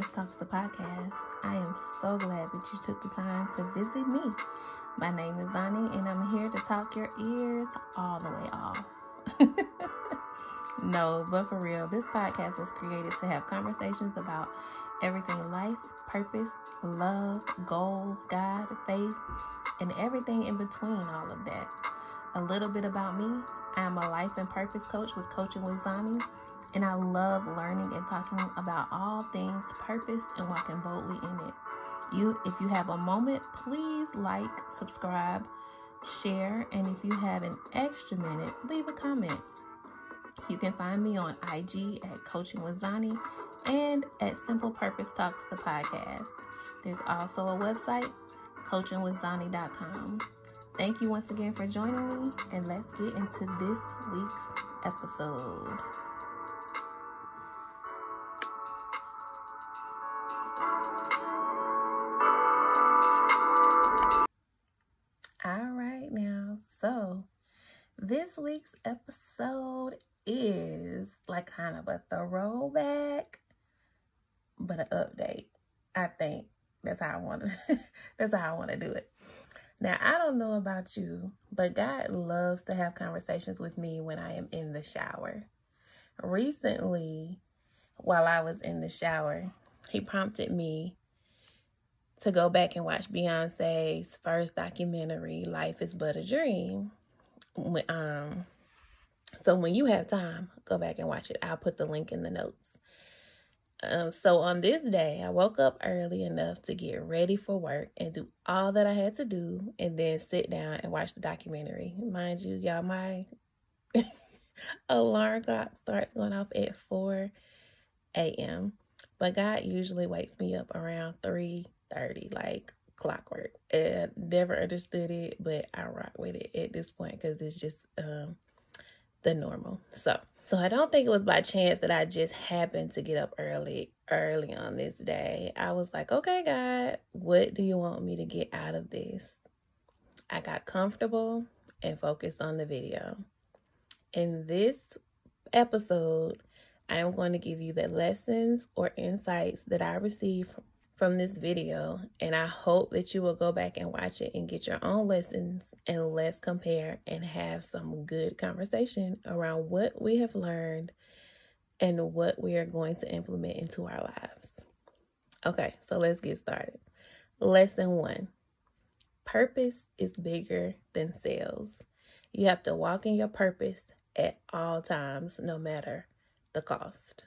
Purpose Talks, the podcast. I am so glad that you took the time to visit me. My name is Zani, and I'm here to talk your ears all the way off. no, but for real, this podcast was created to have conversations about everything life, purpose, love, goals, God, faith, and everything in between all of that. A little bit about me I am a life and purpose coach with Coaching with Zani, and I love learning and talking about all things purpose and walking boldly in it. You, if you have a moment, please like, subscribe, share, and if you have an extra minute, leave a comment. You can find me on IG at Coaching with Zani and at Simple Purpose Talks, the podcast. There's also a website, coachingwithzani.com. Thank you once again for joining me, and let's get into this week's episode. This week's episode is like kind of a throwback, but an update. I think that's how I want that's how I want to do it. Now, I don't know about you, but God loves to have conversations with me when I am in the shower. Recently, while I was in the shower, He prompted me to go back and watch Beyonce's first documentary, Life is But a Dream. Um, so when you have time, go back and watch it. I'll put the link in the notes. Um, so on this day, I woke up early enough to get ready for work and do all that I had to do, and then sit down and watch the documentary. Mind you, y'all, my alarm clock starts going off at 4 a.m. But God usually wakes me up around 3:30, like clockwork. Uh, never understood it, but I rock with it at this point because it's just um, the normal. So so I don't think it was by chance that I just happened to get up early early on this day. I was like, "Okay, God, what do you want me to get out of this?" I got comfortable and focused on the video. In this episode, I am going to give you the lessons or insights that I received from this video, and I hope that you will go back and watch it and get your own lessons and let's compare and have some good conversation around what we have learned and what we are going to implement into our lives. Okay, so let's get started. Lesson one Purpose is bigger than sales. You have to walk in your purpose at all times, no matter the cost.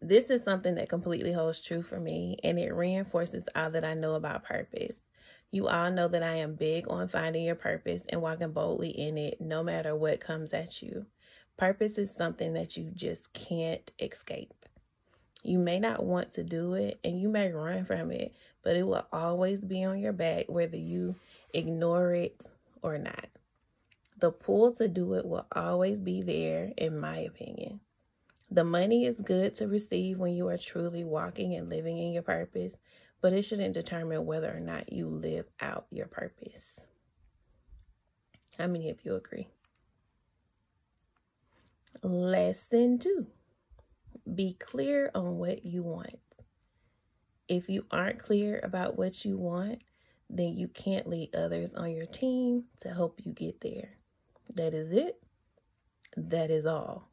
This is something that completely holds true for me, and it reinforces all that I know about purpose. You all know that I am big on finding your purpose and walking boldly in it no matter what comes at you. Purpose is something that you just can't escape. You may not want to do it and you may run from it, but it will always be on your back whether you ignore it or not. The pull to do it will always be there, in my opinion. The money is good to receive when you are truly walking and living in your purpose, but it shouldn't determine whether or not you live out your purpose. How many of you agree? Lesson two be clear on what you want. If you aren't clear about what you want, then you can't lead others on your team to help you get there. That is it. That is all.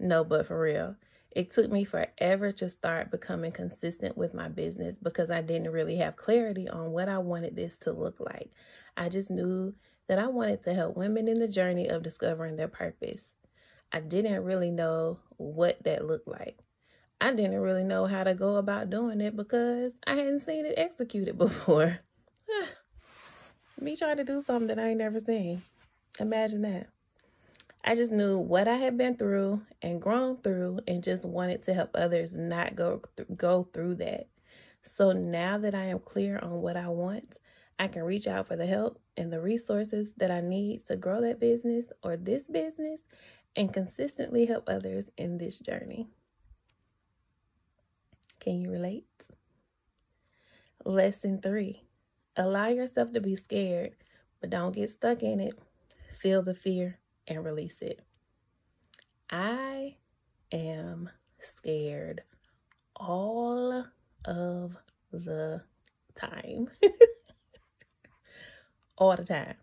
No, but for real, it took me forever to start becoming consistent with my business because I didn't really have clarity on what I wanted this to look like. I just knew that I wanted to help women in the journey of discovering their purpose. I didn't really know what that looked like. I didn't really know how to go about doing it because I hadn't seen it executed before. Me trying to do something that I ain't never seen. Imagine that. I just knew what I had been through and grown through and just wanted to help others not go th- go through that. So now that I am clear on what I want, I can reach out for the help and the resources that I need to grow that business or this business and consistently help others in this journey. Can you relate? Lesson 3. Allow yourself to be scared, but don't get stuck in it. Feel the fear and release it. I am scared all of the time. all the time.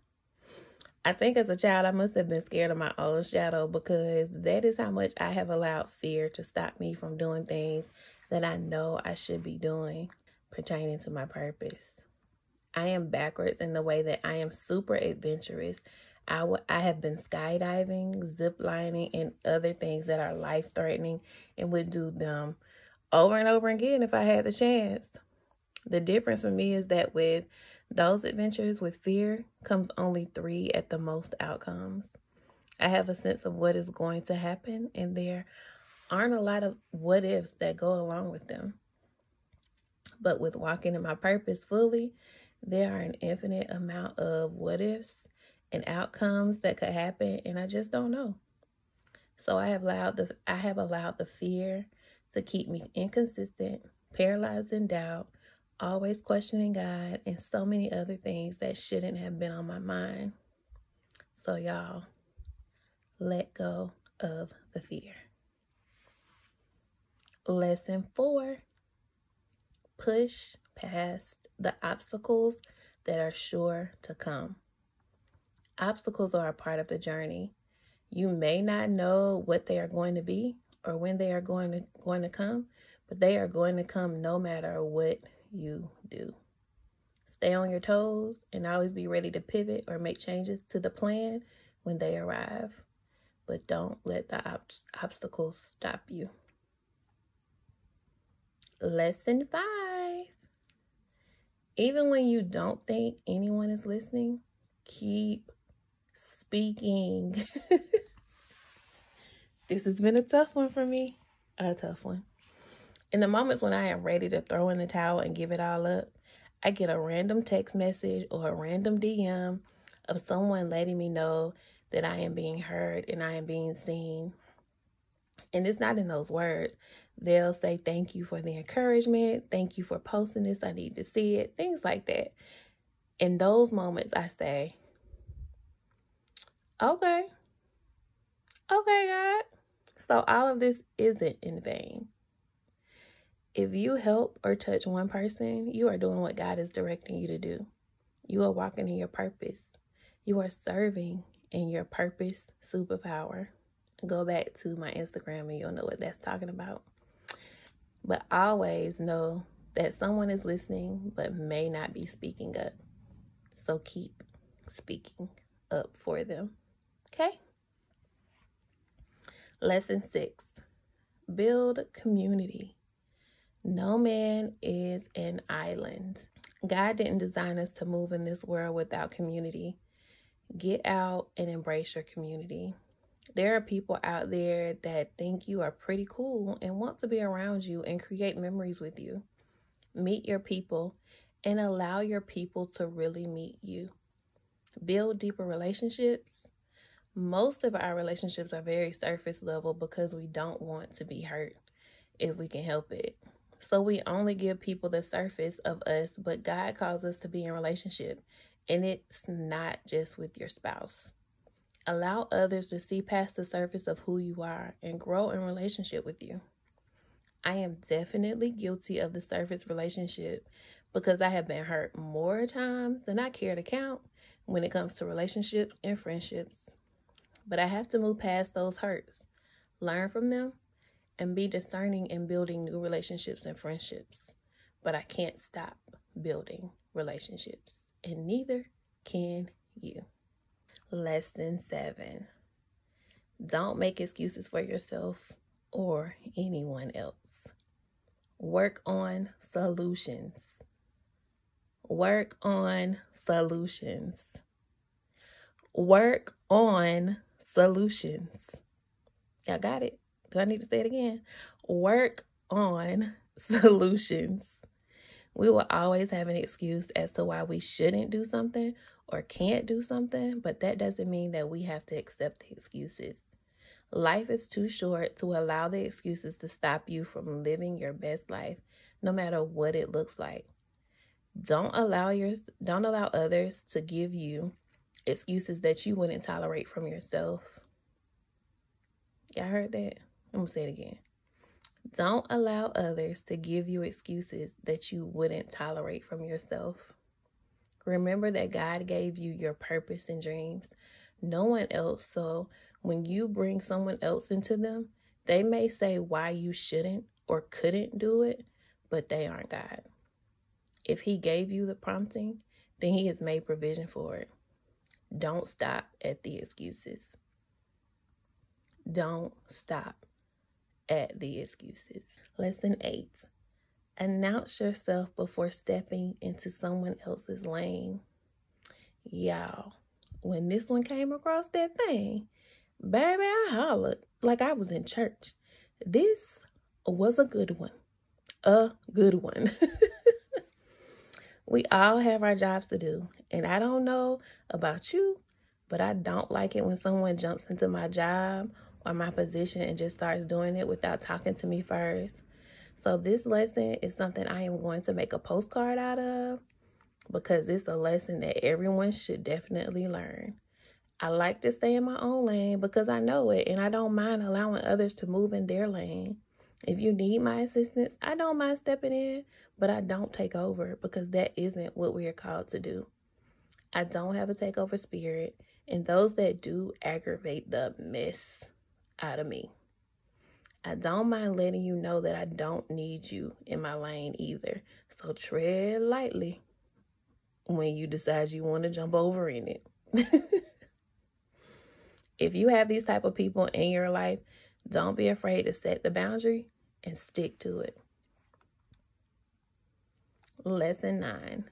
I think as a child, I must have been scared of my own shadow because that is how much I have allowed fear to stop me from doing things that I know I should be doing pertaining to my purpose. I am backwards in the way that I am super adventurous. I, w- I have been skydiving, zip lining, and other things that are life threatening and would do them over and over again if I had the chance. The difference for me is that with those adventures with fear comes only three at the most outcomes. I have a sense of what is going to happen, and there aren't a lot of what ifs that go along with them. But with walking in my purpose fully, there are an infinite amount of what ifs and outcomes that could happen, and I just don't know. So I have allowed the I have allowed the fear to keep me inconsistent, paralyzed in doubt, always questioning God, and so many other things that shouldn't have been on my mind. So, y'all, let go of the fear. Lesson four push past the obstacles that are sure to come. Obstacles are a part of the journey. You may not know what they are going to be or when they are going to going to come, but they are going to come no matter what you do. Stay on your toes and always be ready to pivot or make changes to the plan when they arrive. But don't let the ob- obstacles stop you. Lesson five. Even when you don't think anyone is listening, keep speaking. this has been a tough one for me. A tough one. In the moments when I am ready to throw in the towel and give it all up, I get a random text message or a random DM of someone letting me know that I am being heard and I am being seen. And it's not in those words. They'll say, Thank you for the encouragement. Thank you for posting this. I need to see it. Things like that. In those moments, I say, Okay. Okay, God. So all of this isn't in vain. If you help or touch one person, you are doing what God is directing you to do. You are walking in your purpose. You are serving in your purpose superpower. Go back to my Instagram and you'll know what that's talking about. But always know that someone is listening but may not be speaking up. So keep speaking up for them. Okay? Lesson six build community. No man is an island. God didn't design us to move in this world without community. Get out and embrace your community. There are people out there that think you are pretty cool and want to be around you and create memories with you. Meet your people and allow your people to really meet you. Build deeper relationships. Most of our relationships are very surface level because we don't want to be hurt if we can help it. So we only give people the surface of us, but God calls us to be in relationship. And it's not just with your spouse. Allow others to see past the surface of who you are and grow in relationship with you. I am definitely guilty of the surface relationship because I have been hurt more times than I care to count when it comes to relationships and friendships. But I have to move past those hurts, learn from them, and be discerning in building new relationships and friendships. But I can't stop building relationships, and neither can you. Lesson seven Don't make excuses for yourself or anyone else. Work on solutions. Work on solutions. Work on solutions. Y'all got it? Do I need to say it again? Work on solutions. We will always have an excuse as to why we shouldn't do something or can't do something, but that doesn't mean that we have to accept the excuses. Life is too short to allow the excuses to stop you from living your best life, no matter what it looks like. Don't allow yours don't allow others to give you excuses that you wouldn't tolerate from yourself. Y'all heard that? I'm gonna say it again. Don't allow others to give you excuses that you wouldn't tolerate from yourself. Remember that God gave you your purpose and dreams, no one else. So when you bring someone else into them, they may say why you shouldn't or couldn't do it, but they aren't God. If He gave you the prompting, then He has made provision for it. Don't stop at the excuses. Don't stop at the excuses. Lesson eight announce yourself before stepping into someone else's lane. Y'all, when this one came across that thing, baby, I hollered like I was in church. This was a good one. A good one. we all have our jobs to do. And I don't know about you, but I don't like it when someone jumps into my job or my position and just starts doing it without talking to me first. So this lesson is something I am going to make a postcard out of because it's a lesson that everyone should definitely learn. I like to stay in my own lane because I know it and I don't mind allowing others to move in their lane. If you need my assistance, I don't mind stepping in, but I don't take over because that isn't what we are called to do. I don't have a takeover spirit, and those that do aggravate the mess out of me. I don't mind letting you know that I don't need you in my lane either. So tread lightly when you decide you want to jump over in it. if you have these type of people in your life, don't be afraid to set the boundary and stick to it. Lesson 9.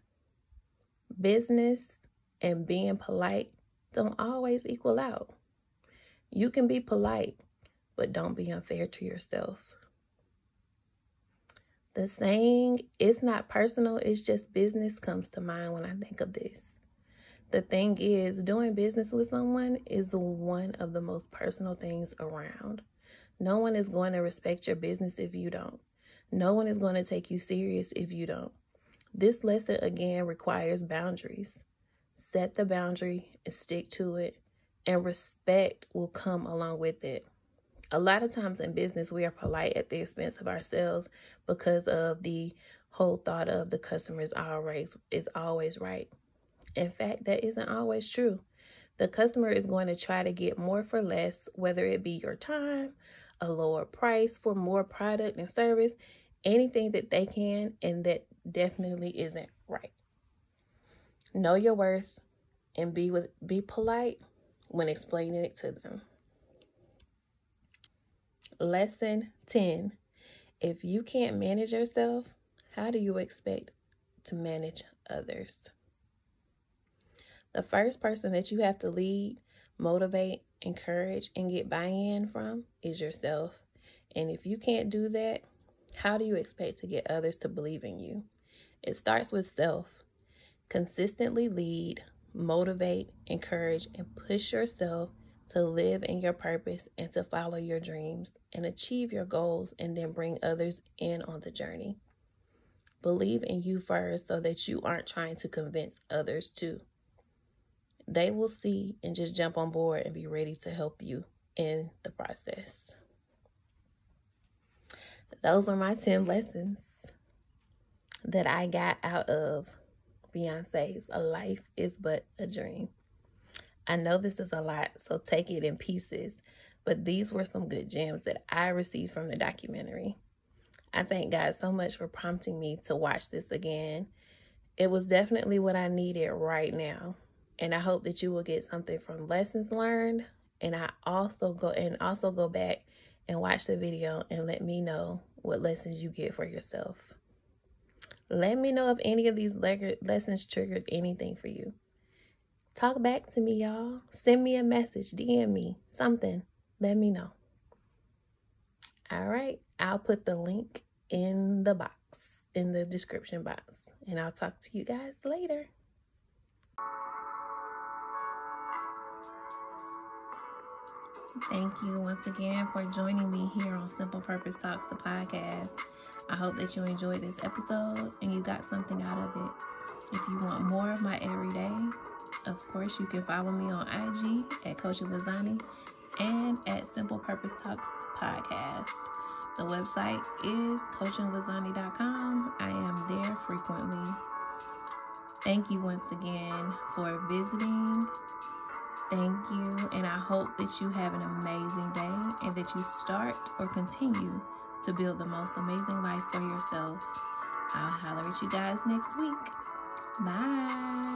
Business and being polite don't always equal out. You can be polite, but don't be unfair to yourself. The saying, it's not personal, it's just business, comes to mind when I think of this. The thing is, doing business with someone is one of the most personal things around. No one is going to respect your business if you don't. No one is going to take you serious if you don't. This lesson again requires boundaries. Set the boundary and stick to it, and respect will come along with it. A lot of times in business we are polite at the expense of ourselves because of the whole thought of the customer is always is always right. In fact that isn't always true. The customer is going to try to get more for less whether it be your time a lower price for more product and service anything that they can and that definitely isn't right know your worth and be with be polite when explaining it to them Lesson 10 If you can't manage yourself, how do you expect to manage others? The first person that you have to lead, motivate, encourage, and get buy in from is yourself. And if you can't do that, how do you expect to get others to believe in you? It starts with self. Consistently lead, motivate, encourage, and push yourself to live in your purpose and to follow your dreams and achieve your goals and then bring others in on the journey. Believe in you first so that you aren't trying to convince others too. They will see and just jump on board and be ready to help you in the process. Those are my 10 lessons that I got out of Beyonce's A Life is But a Dream. I know this is a lot, so take it in pieces but these were some good gems that I received from the documentary. I thank God so much for prompting me to watch this again. It was definitely what I needed right now. And I hope that you will get something from lessons learned. And I also go and also go back and watch the video and let me know what lessons you get for yourself. Let me know if any of these lessons triggered anything for you. Talk back to me, y'all. Send me a message, DM me, something let me know. All right, I'll put the link in the box, in the description box, and I'll talk to you guys later. Thank you once again for joining me here on Simple Purpose Talks, the podcast. I hope that you enjoyed this episode and you got something out of it. If you want more of my everyday, of course, you can follow me on IG at Coach Vazani and at Simple Purpose Talk Podcast. The website is coachingwithzani.com. I am there frequently. Thank you once again for visiting. Thank you, and I hope that you have an amazing day and that you start or continue to build the most amazing life for yourself. I'll holler at you guys next week. Bye.